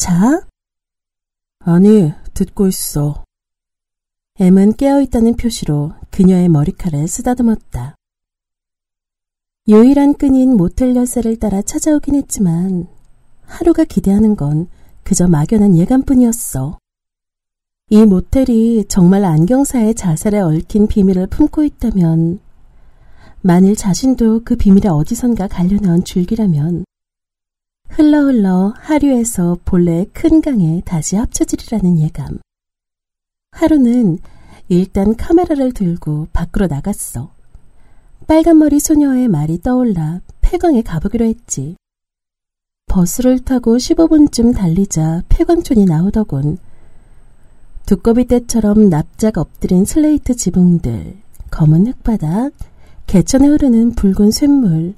자? 아니, 듣고 있어. M은 깨어있다는 표시로 그녀의 머리칼을 쓰다듬었다. 유일한 끈인 모텔 열쇠를 따라 찾아오긴 했지만 하루가 기대하는 건 그저 막연한 예감뿐이었어. 이 모텔이 정말 안경사의 자살에 얽힌 비밀을 품고 있다면 만일 자신도 그 비밀에 어디선가 갈려 나온 줄기라면 흘러 흘러 하류에서 본래의 큰 강에 다시 합쳐지리라는 예감. 하루는 일단 카메라를 들고 밖으로 나갔어. 빨간머리 소녀의 말이 떠올라 폐광에 가보기로 했지. 버스를 타고 15분쯤 달리자 폐광촌이 나오더군. 두꺼비 떼처럼 납작 엎드린 슬레이트 지붕들, 검은 흙바닥, 개천에 흐르는 붉은 쇳물,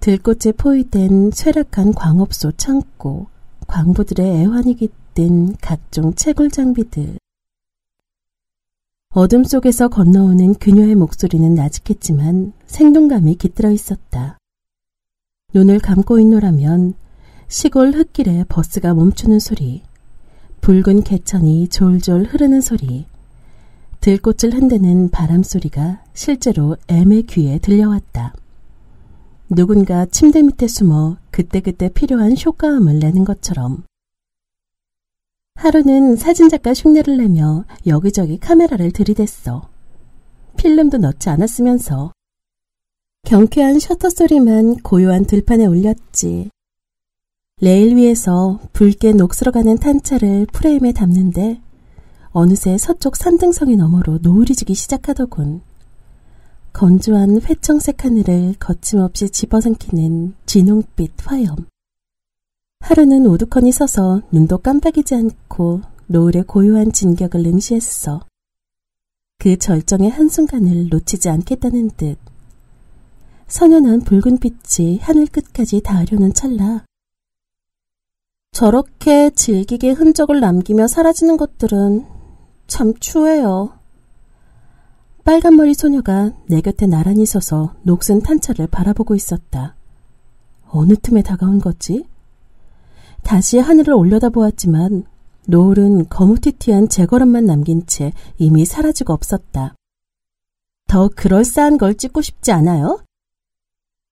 들꽃에 포위된 쇠락한 광업소 창고, 광부들의 애환이 깃든 각종 채굴 장비들. 어둠 속에서 건너오는 그녀의 목소리는 나직했지만 생동감이 깃들어 있었다. 눈을 감고 있노라면 시골 흙길에 버스가 멈추는 소리, 붉은 개천이 졸졸 흐르는 소리, 들꽃을 흔드는 바람 소리가 실제로 M의 귀에 들려왔다. 누군가 침대 밑에 숨어 그때그때 필요한 효과음을 내는 것처럼 하루는 사진작가 흉내를 내며 여기저기 카메라를 들이댔어. 필름도 넣지 않았으면서 경쾌한 셔터 소리만 고요한 들판에 울렸지. 레일 위에서 붉게 녹슬어가는 탄차를 프레임에 담는데 어느새 서쪽 산등성이 너머로 노을이 지기 시작하더군. 건조한 회청색 하늘을 거침없이 집어삼키는 진홍빛 화염. 하루는 우두커니 서서 눈도 깜빡이지 않고 노을의 고요한 진격을 응시했어. 그 절정의 한순간을 놓치지 않겠다는 듯. 선연한 붉은 빛이 하늘 끝까지 닿으려는 찰나. 저렇게 질기게 흔적을 남기며 사라지는 것들은 참 추해요. 빨간머리 소녀가 내 곁에 나란히 서서 녹슨 탄차를 바라보고 있었다. 어느 틈에 다가온 거지? 다시 하늘을 올려다보았지만 노을은 거무튀튀한 재걸음만 남긴 채 이미 사라지고 없었다. 더 그럴싸한 걸 찍고 싶지 않아요?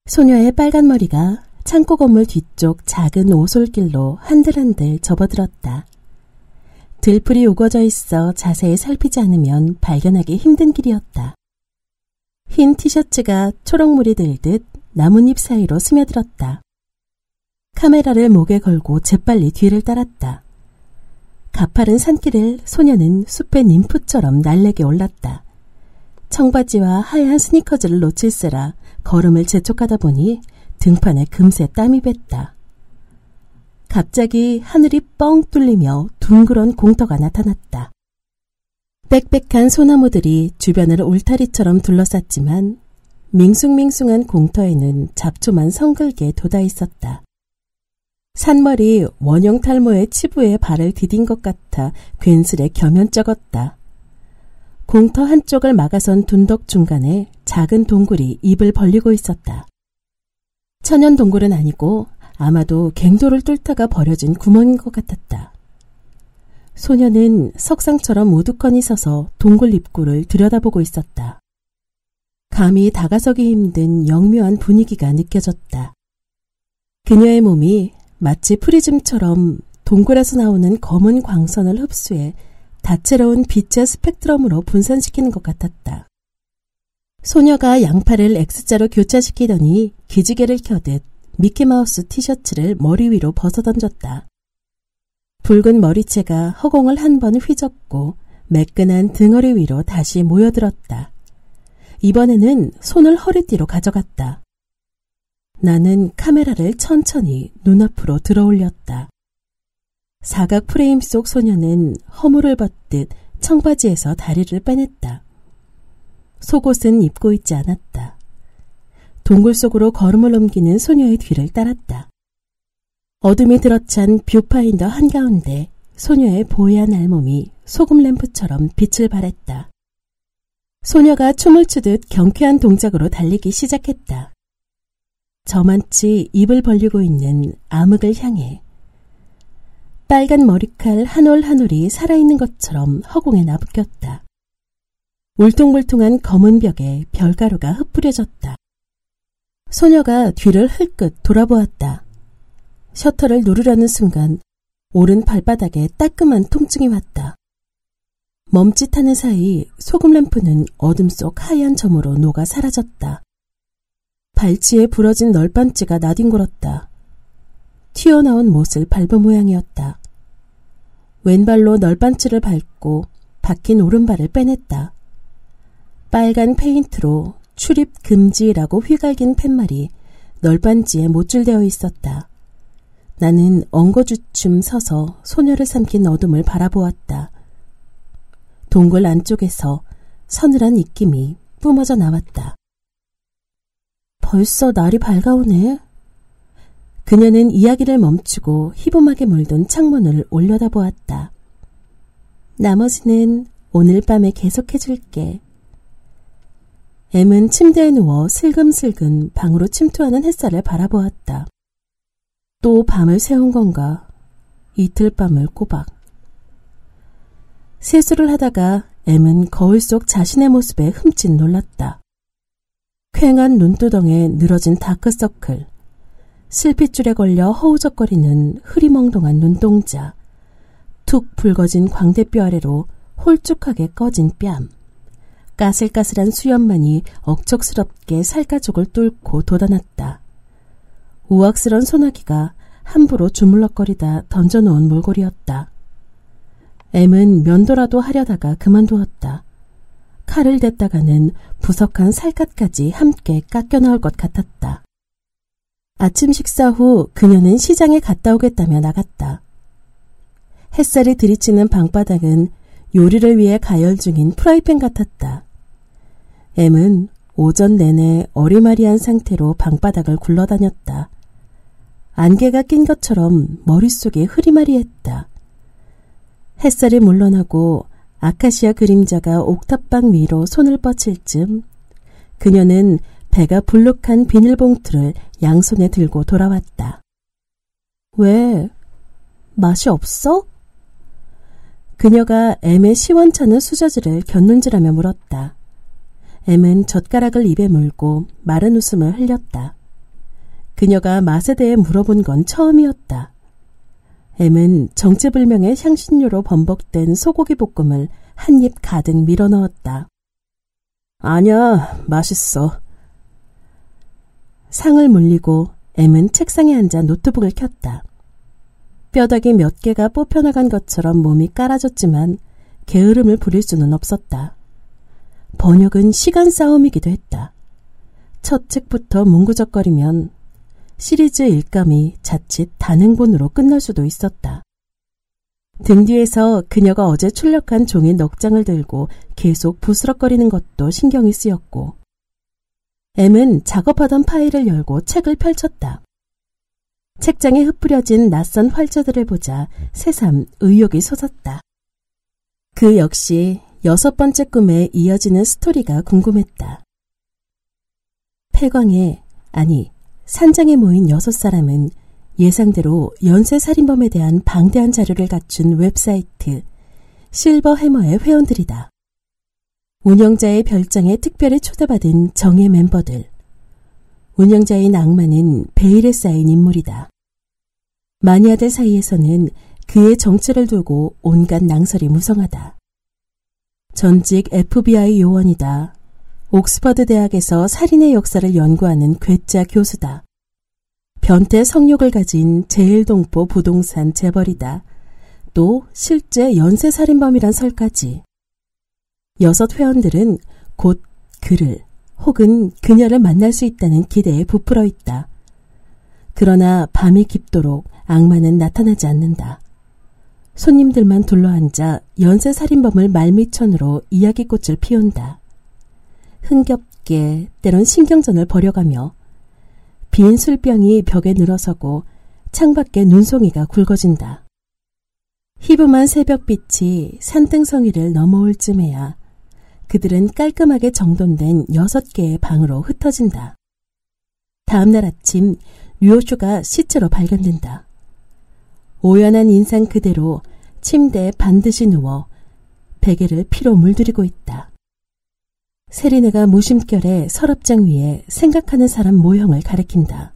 소녀의 빨간 머리가 창고 건물 뒤쪽 작은 오솔길로 한들한들 접어들었다. 들풀이 우거져 있어 자세히 살피지 않으면 발견하기 힘든 길이었다. 흰 티셔츠가 초록물이 들듯 나뭇잎 사이로 스며들었다. 카메라를 목에 걸고 재빨리 뒤를 따랐다. 가파른 산길을 소녀는 숲의 님프처럼 날래게 올랐다. 청바지와 하얀 스니커즈를 놓칠세라 걸음을 재촉하다 보니 등판에 금세 땀이 뱄다. 갑자기 하늘이 뻥 뚫리며 둥그런 공터가 나타났다. 빽빽한 소나무들이 주변을 울타리처럼 둘러쌌지만 밍숭밍숭한 공터에는 잡초만 성글게 돋아 있었다. 산머리 원형 탈모의 치부에 발을 디딘 것 같아 괜스레 겸연쩍었다. 공터 한쪽을 막아선 둔덕 중간에 작은 동굴이 입을 벌리고 있었다. 천연 동굴은 아니고 아마도 갱도를 뚫다가 버려진 구멍인 것 같았다. 소녀는 석상처럼 우두커니 서서 동굴 입구를 들여다보고 있었다. 감히 다가서기 힘든 영묘한 분위기가 느껴졌다. 그녀의 몸이 마치 프리즘처럼 동굴에서 나오는 검은 광선을 흡수해 다채로운 빛의 스펙트럼으로 분산시키는 것 같았다. 소녀가 양팔을 X자로 교차시키더니 기지개를 켜듯 미키마우스 티셔츠를 머리 위로 벗어던졌다. 붉은 머리채가 허공을 한 번 휘젓고 매끈한 등허리 위로 다시 모여들었다. 이번에는 손을 허리띠로 가져갔다. 나는 카메라를 천천히 눈앞으로 들어 올렸다. 사각 프레임 속 소녀는 허물을 벗듯 청바지에서 다리를 빼냈다. 속옷은 입고 있지 않았다. 동굴 속으로 걸음을 옮기는 소녀의 뒤를 따랐다. 어둠이 들어찬 뷰파인더 한가운데 소녀의 보얀 알몸이 소금 램프처럼 빛을 발했다. 소녀가 춤을 추듯 경쾌한 동작으로 달리기 시작했다. 저만치 입을 벌리고 있는 암흑을 향해 빨간 머리칼 한 올 한 올이 살아있는 것처럼 허공에 나부꼈다. 울퉁불퉁한 검은 벽에 별가루가 흩뿌려졌다. 소녀가 뒤를 흘끗 돌아보았다. 셔터를 누르려는 순간 오른 발바닥에 따끔한 통증이 왔다. 멈칫하는 사이 소금 램프는 어둠 속 하얀 점으로 녹아 사라졌다. 발치에 부러진 널빤지가 나뒹굴었다. 튀어나온 못을 밟은 모양이었다. 왼발로 널빤지를 밟고 박힌 오른발을 빼냈다. 빨간 페인트로 출입 금지라고 휘갈긴 팻말이 널빤지에 못줄되어 있었다. 나는 엉거주춤 서서 소녀를 삼킨 어둠을 바라보았다. 동굴 안쪽에서 서늘한 입김이 뿜어져 나왔다. 벌써 날이 밝아오네. 그녀는 이야기를 멈추고 희범하게 물든 창문을 올려다보았다. 나머지는 오늘 밤에 계속해줄게. M은 침대에 누워 슬금슬금 방으로 침투하는 햇살을 바라보았다. 또 밤을 새운 건가? 이틀 밤을 꼬박. 세수를 하다가 M은 거울 속 자신의 모습에 흠칫 놀랐다. 쾌한 눈두덩에 늘어진 다크서클, 슬핏줄에 걸려 허우적거리는 흐리멍덩한 눈동자, 툭 붉어진 광대뼈 아래로 홀쭉하게 꺼진 뺨, 까슬까슬한 수염만이 억척스럽게 살가족을 뚫고 돋아났다. 우악스런 소나기가 함부로 주물럭거리다 던져놓은 몰골이었다. M은 면도라도 하려다가 그만두었다. 칼을 댔다가는 부석한 살갗까지 함께 깎여 나올 것 같았다. 아침 식사 후 그녀는 시장에 갔다 오겠다며 나갔다. 햇살이 들이치는 방바닥은 요리를 위해 가열 중인 프라이팬 같았다. M은 오전 내내 어리마리한 상태로 방바닥을 굴러다녔다. 안개가 낀 것처럼 머릿속에 흐리마리했다. 햇살이 물러나고 아카시아 그림자가 옥탑방 위로 손을 뻗칠 즈음 그녀는 배가 불룩한 비닐봉투를 양손에 들고 돌아왔다. 왜? 맛이 없어? 그녀가 M의 시원찮은 수저지를 곁눈질하며 물었다. M은 젓가락을 입에 물고 마른 웃음을 흘렸다. 그녀가 맛에 대해 물어본 건 처음이었다. M은 정체불명의 향신료로 범벅된 소고기 볶음을 한 입 가득 밀어 넣었다. 아니야, 맛있어. 상을 물리고 M은 책상에 앉아 노트북을 켰다. 뼈다귀 몇 개가 뽑혀나간 것처럼 몸이 깔아졌지만 게으름을 부릴 수는 없었다. 번역은 시간 싸움이기도 했다. 첫 책부터 뭉구적거리면 시리즈 일감이 자칫 단행본으로 끝날 수도 있었다. 등 뒤에서 그녀가 어제 출력한 종이 넉 장을 들고 계속 부스럭거리는 것도 신경이 쓰였고 M은 작업하던 파일을 열고 책을 펼쳤다. 책장에 흩뿌려진 낯선 활자들을 보자 새삼 의욕이 솟았다. 그 역시 여섯 번째 꿈에 이어지는 스토리가 궁금했다. 폐광에, 아니, 산장에 모인 여섯 사람은 예상대로 연쇄살인범에 대한 방대한 자료를 갖춘 웹사이트 실버 해머의 회원들이다. 운영자의 별장에 특별히 초대받은 정예 멤버들. 운영자의 낭만은 베일에 쌓인 인물이다. 마니아들 사이에서는 그의 정체를 두고 온갖 낭설이 무성하다. 전직 FBI 요원이다. 옥스퍼드 대학에서 살인의 역사를 연구하는 괴짜 교수다. 변태 성욕을 가진 제일동포 부동산 재벌이다. 또 실제 연쇄살인범이란 설까지. 여섯 회원들은 곧 그를 혹은 그녀를 만날 수 있다는 기대에 부풀어 있다. 그러나 밤이 깊도록 악마는 나타나지 않는다. 손님들만 둘러앉아 연쇄 살인범을 말미천으로 이야기꽃을 피운다. 흥겹게 때론 신경전을 벌여가며 빈 술병이 벽에 늘어서고 창밖에 눈송이가 굵어진다. 희부만 새벽빛이 산등성이를 넘어올 쯤에야 그들은 깔끔하게 정돈된 여섯 개의 방으로 흩어진다. 다음날 아침 류오슈가 시체로 발견된다. 오연한 인상 그대로 침대에 반드시 누워 베개를 피로 물들이고 있다. 세리네가 무심결에 서랍장 위에 생각하는 사람 모형을 가리킨다.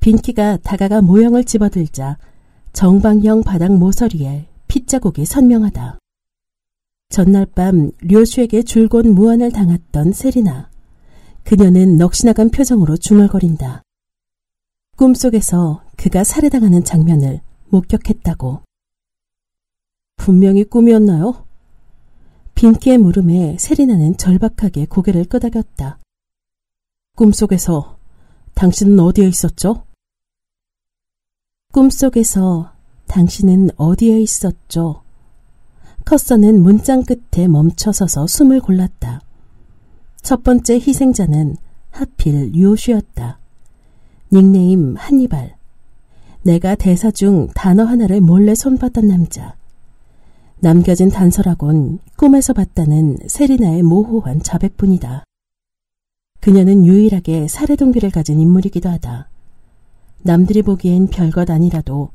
빈키가 다가가 모형을 집어들자 정방형 바닥 모서리에 핏자국이 선명하다. 전날 밤 료슈에게 줄곧 무안을 당했던 세리나. 그녀는 넋이 나간 표정으로 중얼거린다. 꿈속에서 그가 살해당하는 장면을 목격했다고. 분명히 꿈이었나요? 빈키의 물음에 세리나는 절박하게 고개를 끄덕였다. 꿈속에서 당신은 어디에 있었죠? 꿈속에서 당신은 어디에 있었죠? 커서는 문장 끝에 멈춰서서 숨을 골랐다. 첫 번째 희생자는 하필 유오슈였다. 닉네임 한니발. 내가 대사 중 단어 하나를 몰래 손봤던 남자. 남겨진 단서라곤 꿈에서 봤다는 세리나의 모호한 자백뿐이다. 그녀는 유일하게 살해 동기를 가진 인물이기도 하다. 남들이 보기엔 별것 아니라도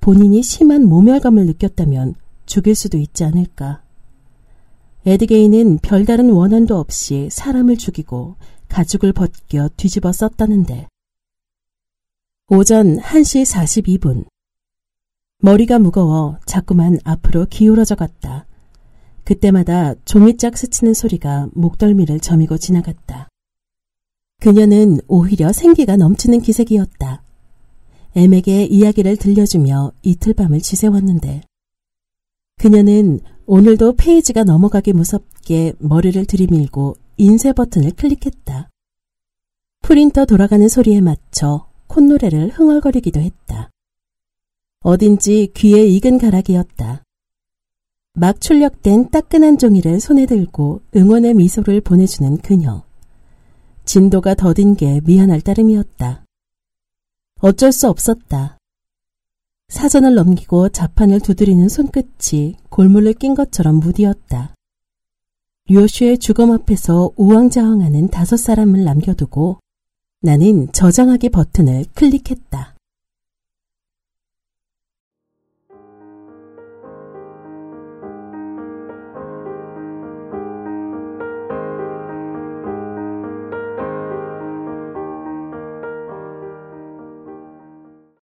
본인이 심한 모멸감을 느꼈다면 죽일 수도 있지 않을까. 에드게이는 별다른 원한도 없이 사람을 죽이고 가죽을 벗겨 뒤집어 썼다는데. 오전 1시 42분. 머리가 무거워 자꾸만 앞으로 기울어져 갔다. 그때마다 종이짝 스치는 소리가 목덜미를 저미고 지나갔다. 그녀는 오히려 생기가 넘치는 기색이었다. 엠에게 이야기를 들려주며 이틀 밤을 지새웠는데 그녀는 오늘도 페이지가 넘어가기 무섭게 머리를 들이밀고 인쇄 버튼을 클릭했다. 프린터 돌아가는 소리에 맞춰 콧노래를 흥얼거리기도 했다. 어딘지 귀에 익은 가락이었다. 막 출력된 따끈한 종이를 손에 들고 응원의 미소를 보내주는 그녀. 진도가 더딘 게 미안할 따름이었다. 어쩔 수 없었다. 사전을 넘기고 자판을 두드리는 손끝이 골물을 낀 것처럼 무디었다. 류오슈의 주검 앞에서 우왕좌왕하는 다섯 사람을 남겨두고 나는 저장하기 버튼을 클릭했다.